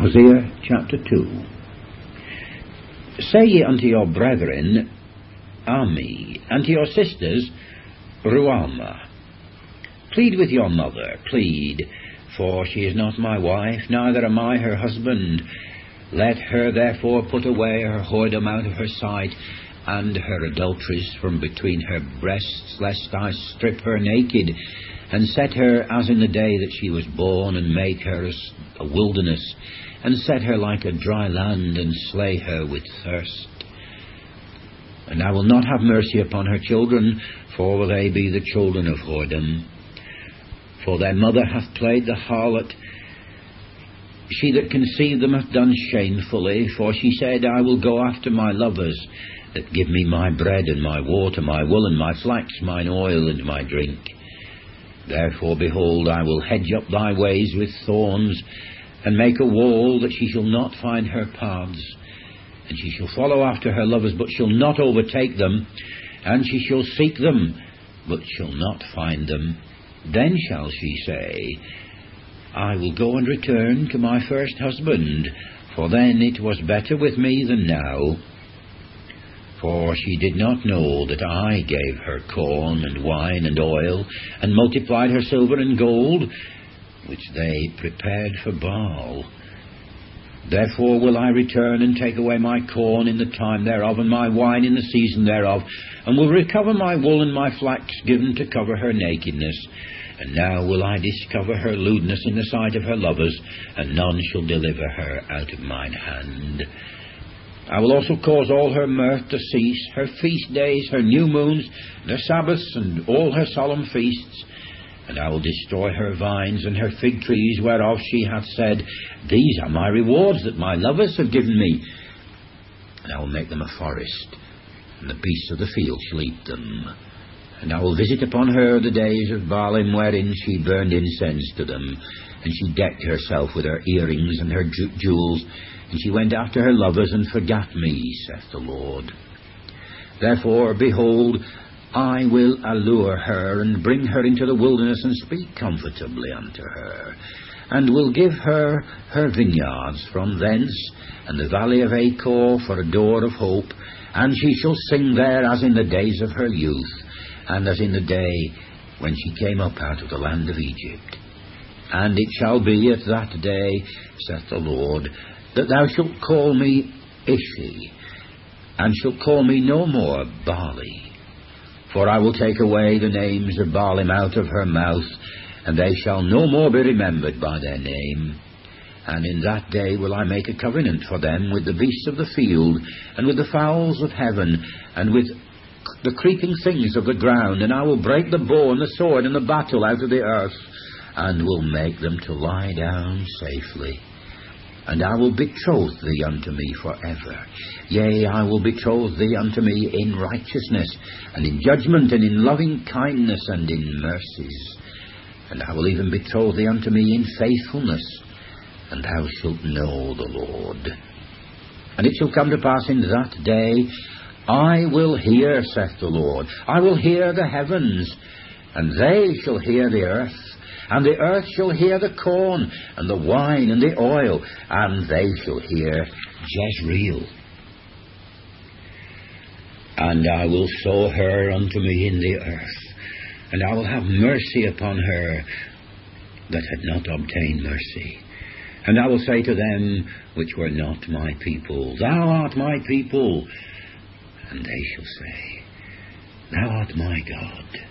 Hosea chapter 2 Say ye unto your brethren, Ammi, and to your sisters, Ruhamah. Plead with your mother, plead, for she is not my wife, neither am I her husband. Let her therefore put away her whoredom out of her sight, and her adulteries from between her breasts, lest I strip her naked, and set her as in the day that she was born, and make her as a wilderness, and set her like a dry land, and slay her with thirst. And I will not have mercy upon her children, for they be the children of whoredom. For their mother hath played the harlot. She that conceived them hath done shamefully, for she said, I will go after my lovers, that give me my bread and my water, my wool and my flax, mine oil and my drink. Therefore, behold, I will hedge up thy ways with thorns, and make a wall that she shall not find her paths. And she shall follow after her lovers, but shall not overtake them. And she shall seek them, but shall not find them. Then shall she say, I will go and return to my first husband, for then it was better with me than now. For she did not know that I gave her corn and wine and oil, and multiplied her silver and gold, which they prepared for Baal. Therefore will I return and take away my corn in the time thereof, and my wine in the season thereof, and will recover my wool and my flax given to cover her nakedness. And now will I discover her lewdness in the sight of her lovers, and none shall deliver her out of mine hand. I will also cause all her mirth to cease, her feast days, her new moons, her Sabbaths, and all her solemn feasts. And I will destroy her vines and her fig trees, whereof she hath said, These are my rewards that my lovers have given me. And I will make them a forest, and the beasts of the field shall eat them. And I will visit upon her the days of Baalim, wherein she burned incense to them, and she decked herself with her earrings and her ju- jewels, and she went after her lovers and forgat me, saith the Lord. Therefore, behold, I will allure her and bring her into the wilderness and speak comfortably unto her, and will give her her vineyards from thence, and the valley of Achor for a door of hope, and she shall sing there as in the days of her youth, and as in the day when she came up out of the land of Egypt. And it shall be at that day, saith the Lord, that thou shalt call me Ishi, and shalt call me no more Baali. For I will take away the names of Baalim out of her mouth, and they shall no more be remembered by their name. And in that day will I make a covenant for them with the beasts of the field, and with the fowls of heaven, and with the creeping things of the ground, and I will break the bow and the sword and the battle out of the earth, and will make them to lie down safely. And I will betroth thee unto me for ever. Yea, I will betroth thee unto me in righteousness, and in judgment, and in loving kindness, and in mercies. And I will even betroth thee unto me in faithfulness, and thou shalt know the Lord. And it shall come to pass in that day, I will hear, saith the Lord. I will hear the heavens, and they shall hear the earth. And the earth shall hear the corn, and the wine, and the oil, and they shall hear Jezreel. And I will sow her unto me in the earth, and I will have mercy upon her that had not obtained mercy. And I will say to them which were not my people, Thou art my people. And they shall say, Thou art my God.